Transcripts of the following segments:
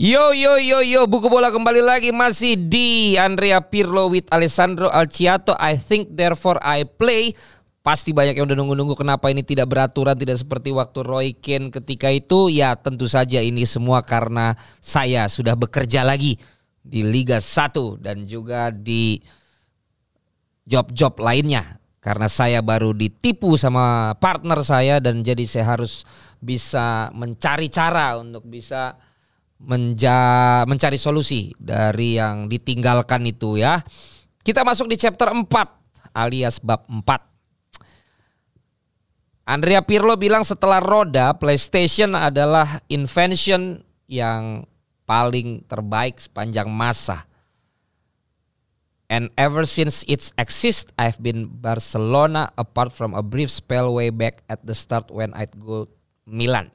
Yo yo yo yo buku bola kembali lagi masih di Andrea Pirlo with Alessandro Alciato. I think therefore I play. Pasti banyak yang udah nunggu-nunggu kenapa ini tidak beraturan tidak seperti waktu Roy Keane ketika itu. Ya tentu saja ini semua karena saya sudah bekerja lagi di Liga 1 dan juga di job-job lainnya karena saya baru ditipu sama partner saya dan jadi saya harus bisa mencari cara untuk bisa menja mencari solusi dari yang ditinggalkan itu ya. Kita masuk di chapter 4 alias bab 4. Andrea Pirlo bilang setelah roda PlayStation adalah invention yang paling terbaik sepanjang masa. And ever since its exist, I've been Barcelona apart from a brief spell way back at the start when I'd go Milan.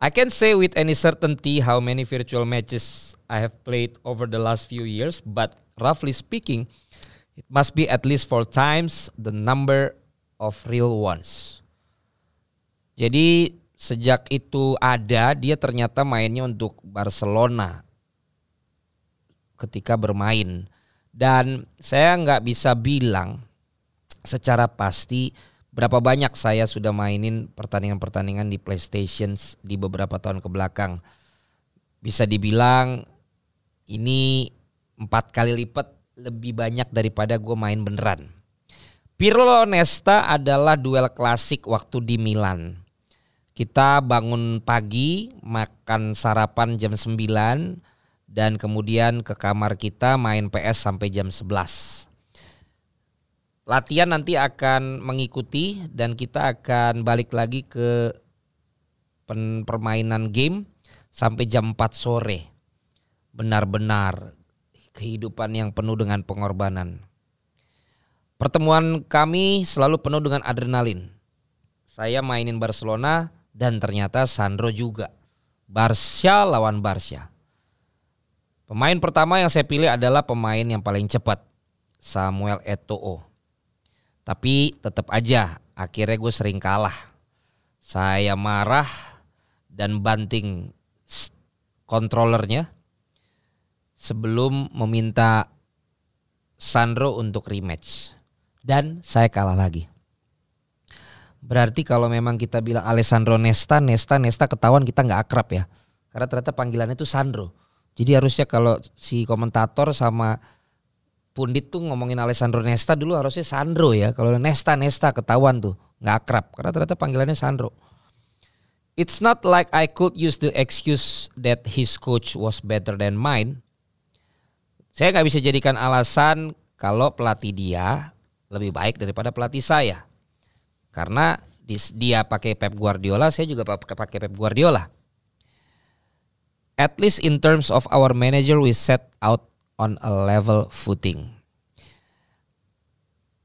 I can say with any certainty how many virtual matches I have played over the last few years, but roughly speaking, it must be at least four times the number of real ones. Jadi sejak itu ada, dia ternyata mainnya untuk Barcelona ketika bermain. Dan saya nggak bisa bilang secara pasti berapa banyak saya sudah mainin pertandingan-pertandingan di PlayStation di beberapa tahun ke belakang. Bisa dibilang ini empat kali lipat lebih banyak daripada gue main beneran. Pirlo Nesta adalah duel klasik waktu di Milan. Kita bangun pagi, makan sarapan jam 9 dan kemudian ke kamar kita main PS sampai jam 11 latihan nanti akan mengikuti dan kita akan balik lagi ke permainan game sampai jam 4 sore. Benar-benar kehidupan yang penuh dengan pengorbanan. Pertemuan kami selalu penuh dengan adrenalin. Saya mainin Barcelona dan ternyata Sandro juga. Barca lawan Barca. Pemain pertama yang saya pilih adalah pemain yang paling cepat, Samuel Eto'o. Tapi tetap aja akhirnya gue sering kalah. Saya marah dan banting kontrolernya sebelum meminta Sandro untuk rematch. Dan saya kalah lagi. Berarti kalau memang kita bilang Alessandro Nesta, Nesta, Nesta ketahuan kita nggak akrab ya. Karena ternyata panggilannya itu Sandro. Jadi harusnya kalau si komentator sama pundit tuh ngomongin Alessandro Nesta dulu harusnya Sandro ya. Kalau Nesta Nesta ketahuan tuh nggak akrab karena ternyata panggilannya Sandro. It's not like I could use the excuse that his coach was better than mine. Saya nggak bisa jadikan alasan kalau pelatih dia lebih baik daripada pelatih saya. Karena dia pakai Pep Guardiola, saya juga pakai Pep Guardiola. At least in terms of our manager, we set out on a level footing.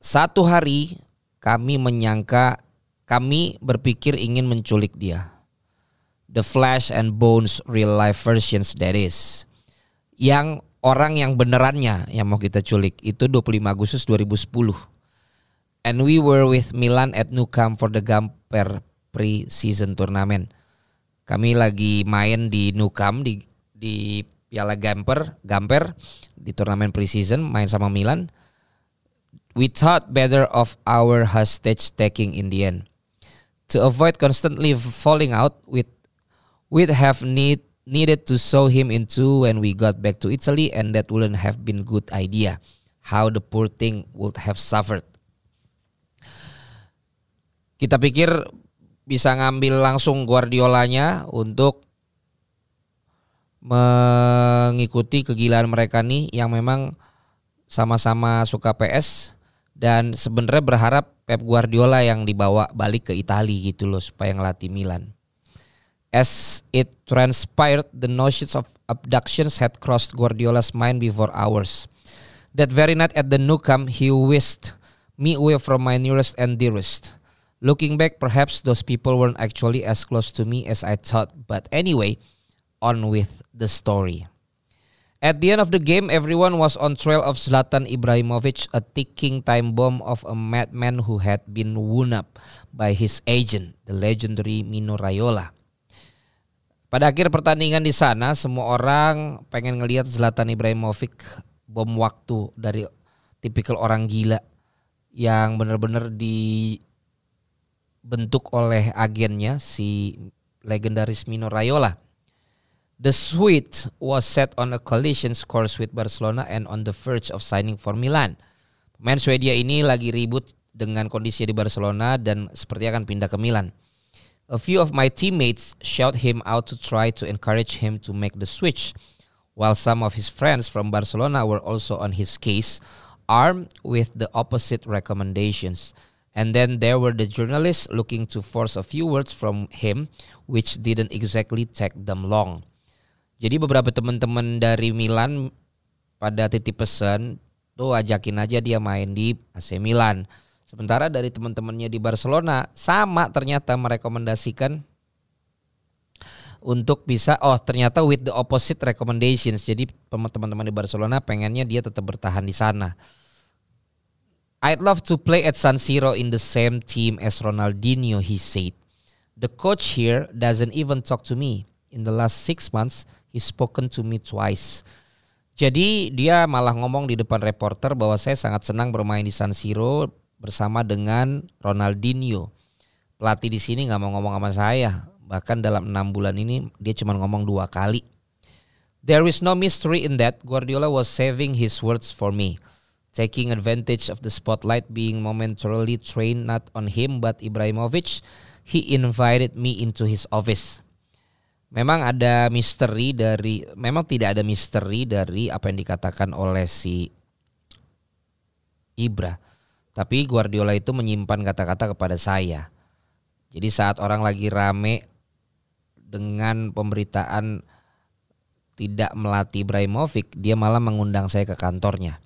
Satu hari kami menyangka, kami berpikir ingin menculik dia. The Flash and Bones real life versions that is. Yang orang yang benerannya yang mau kita culik itu 25 Agustus 2010. And we were with Milan at Nou Camp for the Gamper pre-season tournament. Kami lagi main di Nou Camp di di Piala Gamper, Gamper di turnamen preseason main sama Milan. We thought better of our hostage taking in the end. To avoid constantly falling out, we'd, we'd have need, needed to sew him in two when we got back to Italy and that wouldn't have been good idea. How the poor thing would have suffered. Kita pikir bisa ngambil langsung Guardiolanya untuk mengikuti kegilaan mereka nih yang memang sama-sama suka PS dan sebenarnya berharap Pep Guardiola yang dibawa balik ke Italia gitu loh supaya ngelatih Milan. As it transpired, the notions of abductions had crossed Guardiola's mind before ours. That very night at the Nou Camp, he whisked me away from my nearest and dearest. Looking back, perhaps those people weren't actually as close to me as I thought. But anyway, on with the story. At the end of the game, everyone was on trail of Zlatan Ibrahimovic, a ticking time bomb of a madman who had been wound up by his agent, the legendary Mino Raiola. Pada akhir pertandingan di sana semua orang pengen ngelihat Zlatan Ibrahimovic bom waktu dari tipikal orang gila yang benar-benar dibentuk oleh agennya si legendaris Mino Raiola. The Sweet was set on a collision course with Barcelona and on the verge of signing for Milan. Pemain Swedia ini lagi ribut dengan kondisi di Barcelona dan sepertinya akan pindah ke Milan. A few of my teammates shout him out to try to encourage him to make the switch, while some of his friends from Barcelona were also on his case, armed with the opposite recommendations. And then there were the journalists looking to force a few words from him, which didn't exactly take them long. Jadi beberapa teman-teman dari Milan pada titip pesan tuh ajakin aja dia main di AC Milan. Sementara dari teman-temannya di Barcelona sama ternyata merekomendasikan untuk bisa oh ternyata with the opposite recommendations. Jadi teman-teman di Barcelona pengennya dia tetap bertahan di sana. I'd love to play at San Siro in the same team as Ronaldinho, he said. The coach here doesn't even talk to me. In the last six months, he's spoken to me twice. Jadi dia malah ngomong di depan reporter bahwa saya sangat senang bermain di San Siro bersama dengan Ronaldinho. Pelatih di sini nggak mau ngomong sama saya. Bahkan dalam enam bulan ini dia cuma ngomong dua kali. There is no mystery in that Guardiola was saving his words for me. Taking advantage of the spotlight being momentarily trained not on him but Ibrahimovic, he invited me into his office. Memang ada misteri dari, memang tidak ada misteri dari apa yang dikatakan oleh si Ibra tapi Guardiola itu menyimpan kata-kata kepada saya. Jadi saat orang lagi rame dengan pemberitaan tidak melatih Ibrahimovic, dia malah mengundang saya ke kantornya.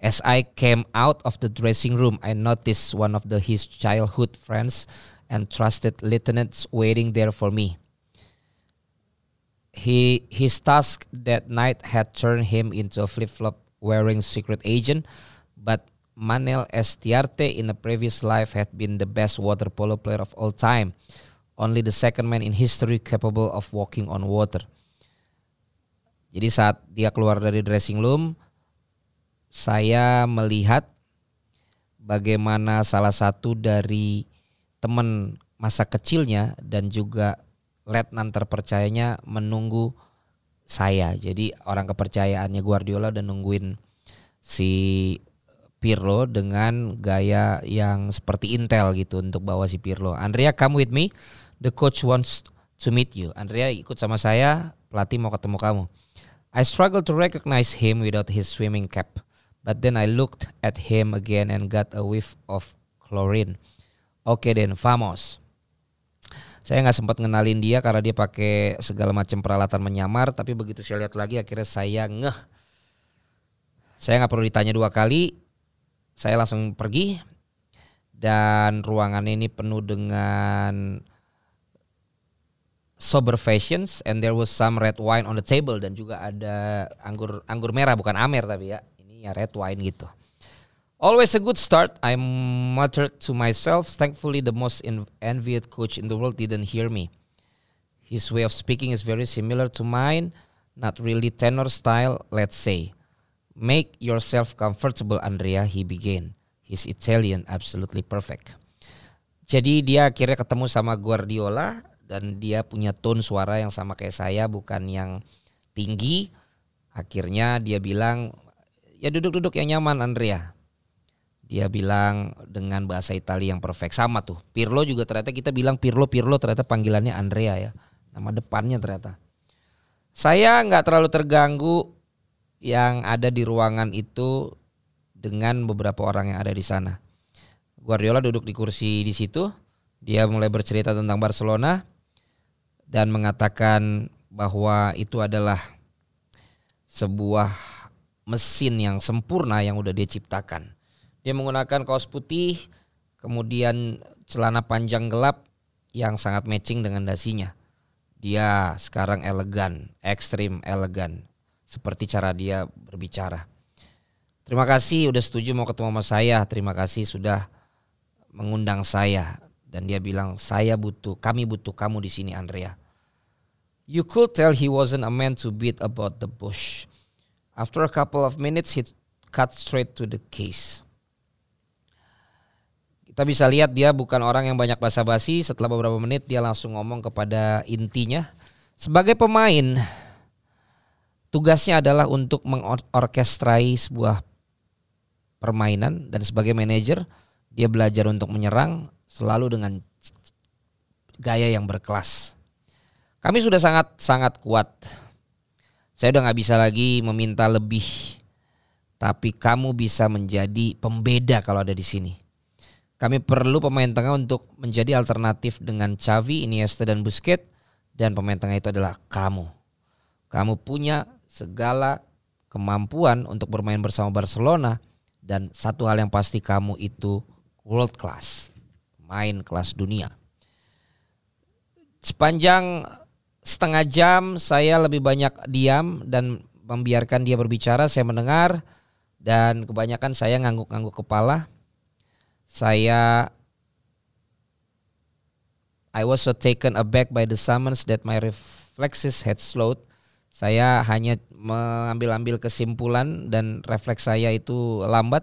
As I came out of the dressing room, I noticed one of the his childhood friends and trusted lieutenants waiting there for me. He his task that night had turned him into a flip-flop wearing secret agent, but Manel Estiarte in a previous life had been the best water polo player of all time. Only the second man in history capable of walking on water. Jadi saat dia keluar dari dressing room, saya melihat bagaimana salah satu dari teman masa kecilnya dan juga letnan terpercayanya menunggu saya. Jadi orang kepercayaannya Guardiola dan nungguin si Pirlo dengan gaya yang seperti Intel gitu untuk bawa si Pirlo. Andrea come with me. The coach wants to meet you. Andrea ikut sama saya, pelatih mau ketemu kamu. I struggle to recognize him without his swimming cap. But then I looked at him again and got a whiff of chlorine. Oke okay, then, vamos. Saya nggak sempat ngenalin dia karena dia pakai segala macam peralatan menyamar, tapi begitu saya lihat lagi akhirnya saya ngeh. Saya nggak perlu ditanya dua kali, saya langsung pergi dan ruangan ini penuh dengan sober fashions and there was some red wine on the table dan juga ada anggur anggur merah bukan amer tapi ya ini ya red wine gitu. Always a good start. I muttered to myself. Thankfully, the most envied coach in the world didn't hear me. His way of speaking is very similar to mine, not really tenor style, let's say. Make yourself comfortable, Andrea, he began. His Italian absolutely perfect. Jadi dia akhirnya ketemu sama Guardiola dan dia punya tone suara yang sama kayak saya, bukan yang tinggi. Akhirnya dia bilang, ya duduk-duduk yang nyaman, Andrea. Dia bilang dengan bahasa Italia yang perfect sama tuh. Pirlo juga ternyata kita bilang Pirlo Pirlo ternyata panggilannya Andrea ya. Nama depannya ternyata. Saya nggak terlalu terganggu yang ada di ruangan itu dengan beberapa orang yang ada di sana. Guardiola duduk di kursi di situ, dia mulai bercerita tentang Barcelona dan mengatakan bahwa itu adalah sebuah mesin yang sempurna yang udah dia ciptakan. Dia menggunakan kaos putih, kemudian celana panjang gelap yang sangat matching dengan dasinya. Dia sekarang elegan, ekstrim elegan seperti cara dia berbicara. Terima kasih udah setuju mau ketemu sama saya. Terima kasih sudah mengundang saya dan dia bilang saya butuh, kami butuh kamu di sini Andrea. You could tell he wasn't a man to beat about the bush. After a couple of minutes, he cut straight to the case. Kita bisa lihat dia bukan orang yang banyak basa-basi. Setelah beberapa menit dia langsung ngomong kepada intinya. Sebagai pemain, tugasnya adalah untuk mengorkestrai sebuah permainan dan sebagai manajer dia belajar untuk menyerang selalu dengan gaya yang berkelas. Kami sudah sangat sangat kuat. Saya udah nggak bisa lagi meminta lebih, tapi kamu bisa menjadi pembeda kalau ada di sini. Kami perlu pemain tengah untuk menjadi alternatif dengan Xavi, Iniesta dan Busquets dan pemain tengah itu adalah kamu. Kamu punya segala kemampuan untuk bermain bersama Barcelona dan satu hal yang pasti kamu itu world class, main kelas dunia. Sepanjang setengah jam saya lebih banyak diam dan membiarkan dia berbicara, saya mendengar dan kebanyakan saya ngangguk-ngangguk kepala. Saya I was so taken aback by the summons that my reflexes had slowed. Saya hanya mengambil-ambil kesimpulan dan refleks saya itu lambat.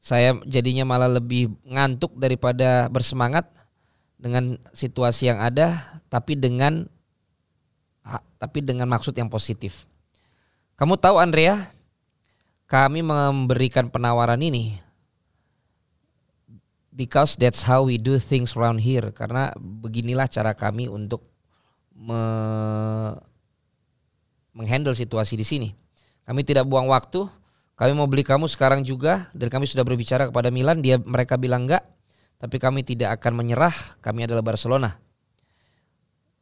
Saya jadinya malah lebih ngantuk daripada bersemangat dengan situasi yang ada tapi dengan tapi dengan maksud yang positif. Kamu tahu Andrea, kami memberikan penawaran ini because that's how we do things around here karena beginilah cara kami untuk me menghandle situasi di sini. Kami tidak buang waktu. Kami mau beli kamu sekarang juga dan kami sudah berbicara kepada Milan, dia mereka bilang enggak. Tapi kami tidak akan menyerah, kami adalah Barcelona.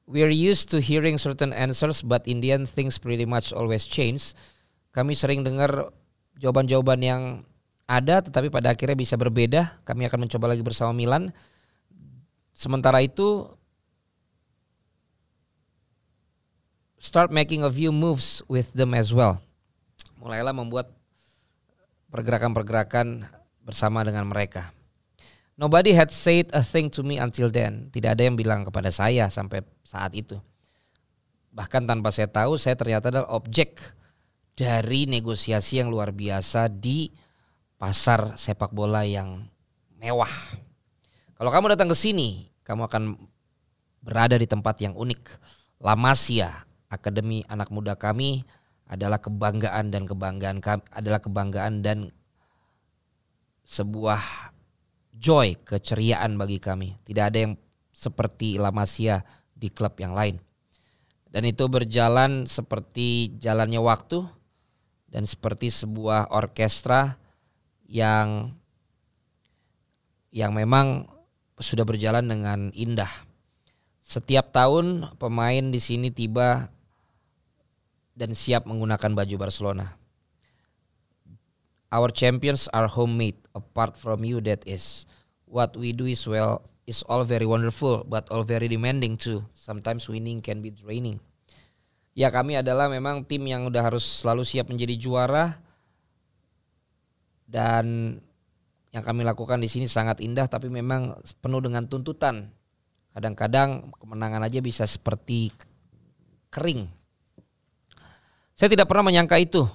We are used to hearing certain answers, but in the end things pretty much always change. Kami sering dengar jawaban-jawaban yang ada, tetapi pada akhirnya bisa berbeda. Kami akan mencoba lagi bersama Milan. Sementara itu, start making a few moves with them as well. Mulailah membuat pergerakan-pergerakan bersama dengan mereka. Nobody had said a thing to me until then. Tidak ada yang bilang kepada saya sampai saat itu. Bahkan tanpa saya tahu, saya ternyata adalah objek dari negosiasi yang luar biasa di pasar sepak bola yang mewah. Kalau kamu datang ke sini, kamu akan berada di tempat yang unik. La Masia, Akademi Anak Muda kami adalah kebanggaan dan kebanggaan kami adalah kebanggaan dan sebuah joy, keceriaan bagi kami. Tidak ada yang seperti La Masia di klub yang lain. Dan itu berjalan seperti jalannya waktu dan seperti sebuah orkestra yang yang memang sudah berjalan dengan indah. Setiap tahun pemain di sini tiba dan siap menggunakan baju Barcelona. Our champions are homemade. Apart from you, that is what we do is well is all very wonderful, but all very demanding too. Sometimes winning can be draining. Ya kami adalah memang tim yang udah harus selalu siap menjadi juara dan yang kami lakukan di sini sangat indah tapi memang penuh dengan tuntutan. Kadang-kadang kemenangan aja bisa seperti kering. Saya tidak pernah menyangka itu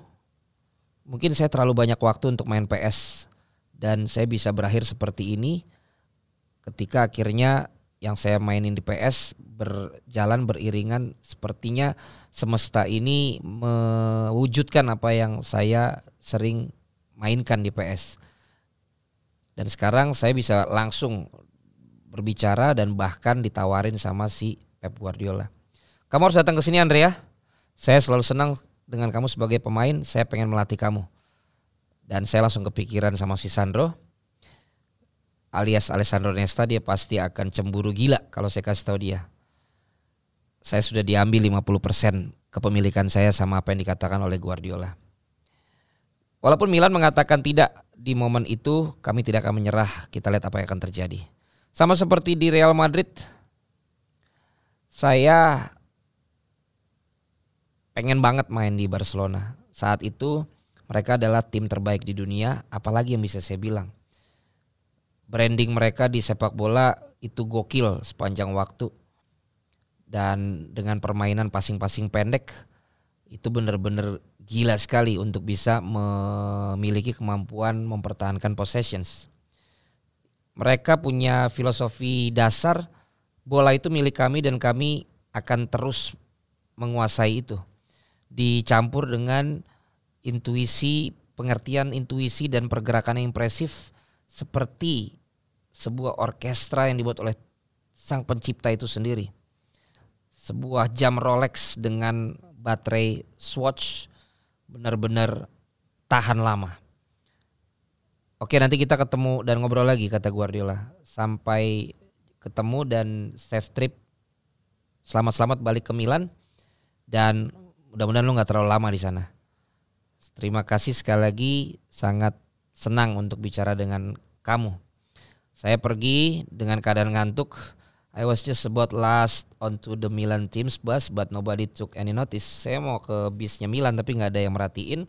mungkin saya terlalu banyak waktu untuk main PS dan saya bisa berakhir seperti ini ketika akhirnya yang saya mainin di PS berjalan beriringan sepertinya semesta ini mewujudkan apa yang saya sering mainkan di PS. Dan sekarang saya bisa langsung berbicara dan bahkan ditawarin sama si Pep Guardiola. Kamu harus datang ke sini Andrea. Saya selalu senang dengan kamu sebagai pemain, saya pengen melatih kamu. Dan saya langsung kepikiran sama si Sandro, alias Alessandro Nesta, dia pasti akan cemburu gila kalau saya kasih tahu dia. Saya sudah diambil 50% kepemilikan saya sama apa yang dikatakan oleh Guardiola. Walaupun Milan mengatakan tidak di momen itu, kami tidak akan menyerah. Kita lihat apa yang akan terjadi. Sama seperti di Real Madrid, saya pengen banget main di Barcelona. Saat itu mereka adalah tim terbaik di dunia, apalagi yang bisa saya bilang. Branding mereka di sepak bola itu gokil sepanjang waktu. dan dengan permainan passing-passing pendek itu benar-benar gila sekali untuk bisa memiliki kemampuan mempertahankan possessions. Mereka punya filosofi dasar bola itu milik kami dan kami akan terus menguasai itu. Dicampur dengan intuisi, pengertian intuisi dan pergerakan impresif seperti sebuah orkestra yang dibuat oleh sang pencipta itu sendiri. Sebuah jam Rolex dengan baterai Swatch benar-benar tahan lama. Oke nanti kita ketemu dan ngobrol lagi kata Guardiola. Sampai ketemu dan safe trip. Selamat-selamat balik ke Milan dan mudah-mudahan lu nggak terlalu lama di sana. Terima kasih sekali lagi sangat senang untuk bicara dengan kamu. Saya pergi dengan keadaan ngantuk I was just about last onto the Milan team's bus but nobody took any notice. Saya mau ke bisnya Milan tapi nggak ada yang merhatiin.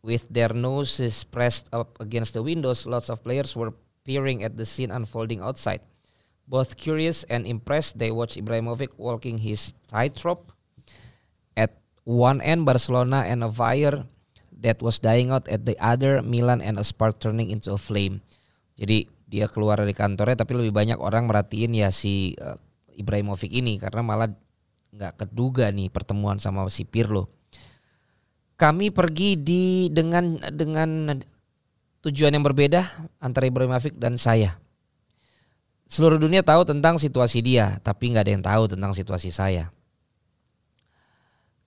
With their noses pressed up against the windows, lots of players were peering at the scene unfolding outside. Both curious and impressed, they watched Ibrahimovic walking his tightrope. At one end, Barcelona and a fire that was dying out. At the other, Milan and a spark turning into a flame. Jadi dia keluar dari kantornya tapi lebih banyak orang merhatiin ya si uh, Ibrahimovic ini karena malah nggak keduga nih pertemuan sama si Pirlo. Kami pergi di dengan dengan tujuan yang berbeda antara Ibrahimovic dan saya. Seluruh dunia tahu tentang situasi dia, tapi nggak ada yang tahu tentang situasi saya.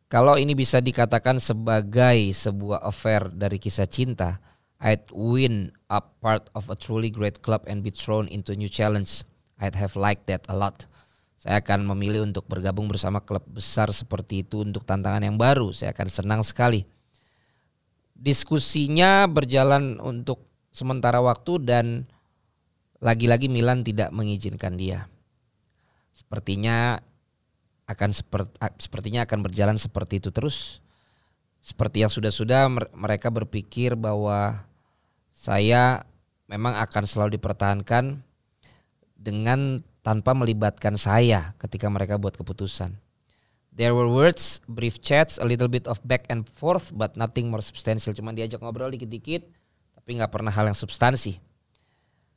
Kalau ini bisa dikatakan sebagai sebuah affair dari kisah cinta, I'd win a part of a truly great club and be thrown into new challenge. I'd have liked that a lot. Saya akan memilih untuk bergabung bersama klub besar seperti itu untuk tantangan yang baru. Saya akan senang sekali. Diskusinya berjalan untuk sementara waktu dan lagi-lagi Milan tidak mengizinkan dia. Sepertinya akan seperti sepertinya akan berjalan seperti itu terus. Seperti yang sudah-sudah mereka berpikir bahwa saya memang akan selalu dipertahankan dengan tanpa melibatkan saya ketika mereka buat keputusan. There were words, brief chats, a little bit of back and forth, but nothing more substantial. Cuma diajak ngobrol dikit-dikit, tapi nggak pernah hal yang substansi.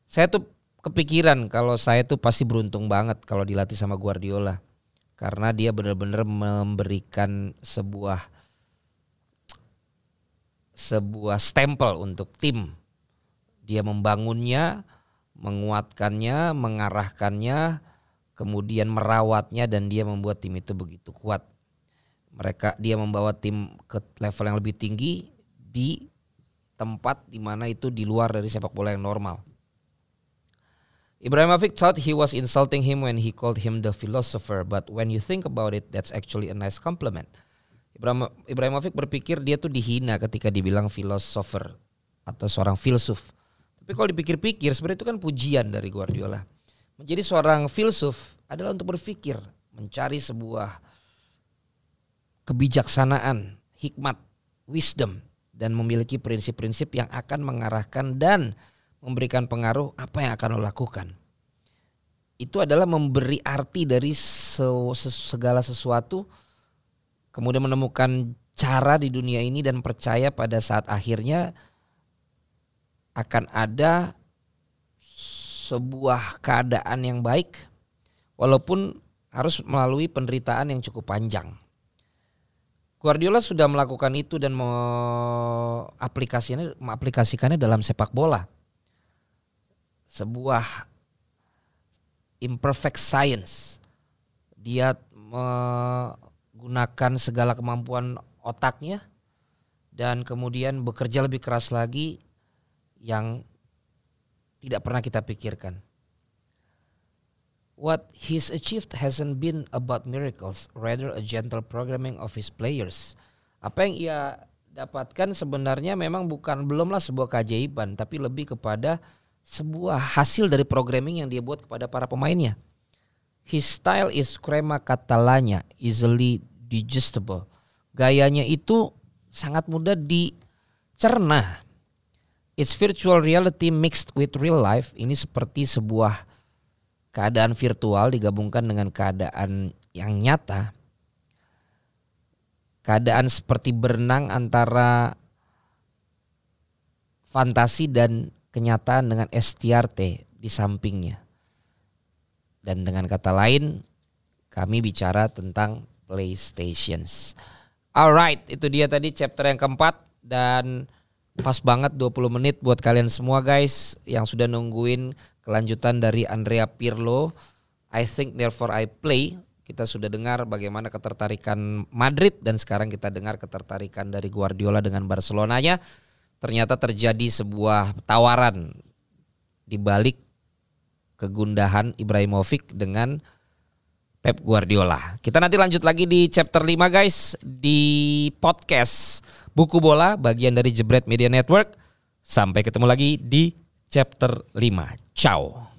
Saya tuh kepikiran kalau saya tuh pasti beruntung banget kalau dilatih sama Guardiola, karena dia benar-benar memberikan sebuah sebuah stempel untuk tim dia membangunnya, menguatkannya, mengarahkannya, kemudian merawatnya dan dia membuat tim itu begitu kuat. Mereka dia membawa tim ke level yang lebih tinggi di tempat di mana itu di luar dari sepak bola yang normal. Ibrahimovic thought he was insulting him when he called him the philosopher, but when you think about it, that's actually a nice compliment. Ibrahimovic berpikir dia tuh dihina ketika dibilang philosopher atau seorang filsuf. Tapi kalau dipikir-pikir sebenarnya itu kan pujian dari Guardiola. Menjadi seorang filsuf adalah untuk berpikir, mencari sebuah kebijaksanaan, hikmat, wisdom dan memiliki prinsip-prinsip yang akan mengarahkan dan memberikan pengaruh apa yang akan lo lakukan. Itu adalah memberi arti dari segala sesuatu kemudian menemukan cara di dunia ini dan percaya pada saat akhirnya akan ada sebuah keadaan yang baik walaupun harus melalui penderitaan yang cukup panjang. Guardiola sudah melakukan itu dan mengaplikasikannya dalam sepak bola. Sebuah imperfect science. Dia menggunakan segala kemampuan otaknya dan kemudian bekerja lebih keras lagi yang tidak pernah kita pikirkan. What he's achieved hasn't been about miracles, rather a gentle programming of his players. Apa yang ia dapatkan sebenarnya memang bukan belumlah sebuah keajaiban, tapi lebih kepada sebuah hasil dari programming yang dia buat kepada para pemainnya. His style is crema catalanya, easily digestible. Gayanya itu sangat mudah dicerna It's virtual reality mixed with real life. Ini seperti sebuah keadaan virtual digabungkan dengan keadaan yang nyata, keadaan seperti berenang antara fantasi dan kenyataan dengan STRT di sampingnya. Dan dengan kata lain, kami bicara tentang PlayStations. Alright, itu dia tadi chapter yang keempat dan pas banget 20 menit buat kalian semua guys yang sudah nungguin kelanjutan dari Andrea Pirlo. I think therefore I play. Kita sudah dengar bagaimana ketertarikan Madrid dan sekarang kita dengar ketertarikan dari Guardiola dengan Barcelonanya. Ternyata terjadi sebuah tawaran di balik kegundahan Ibrahimovic dengan Pep Guardiola. Kita nanti lanjut lagi di chapter 5 guys di podcast Buku Bola bagian dari Jebret Media Network. Sampai ketemu lagi di chapter 5. Ciao.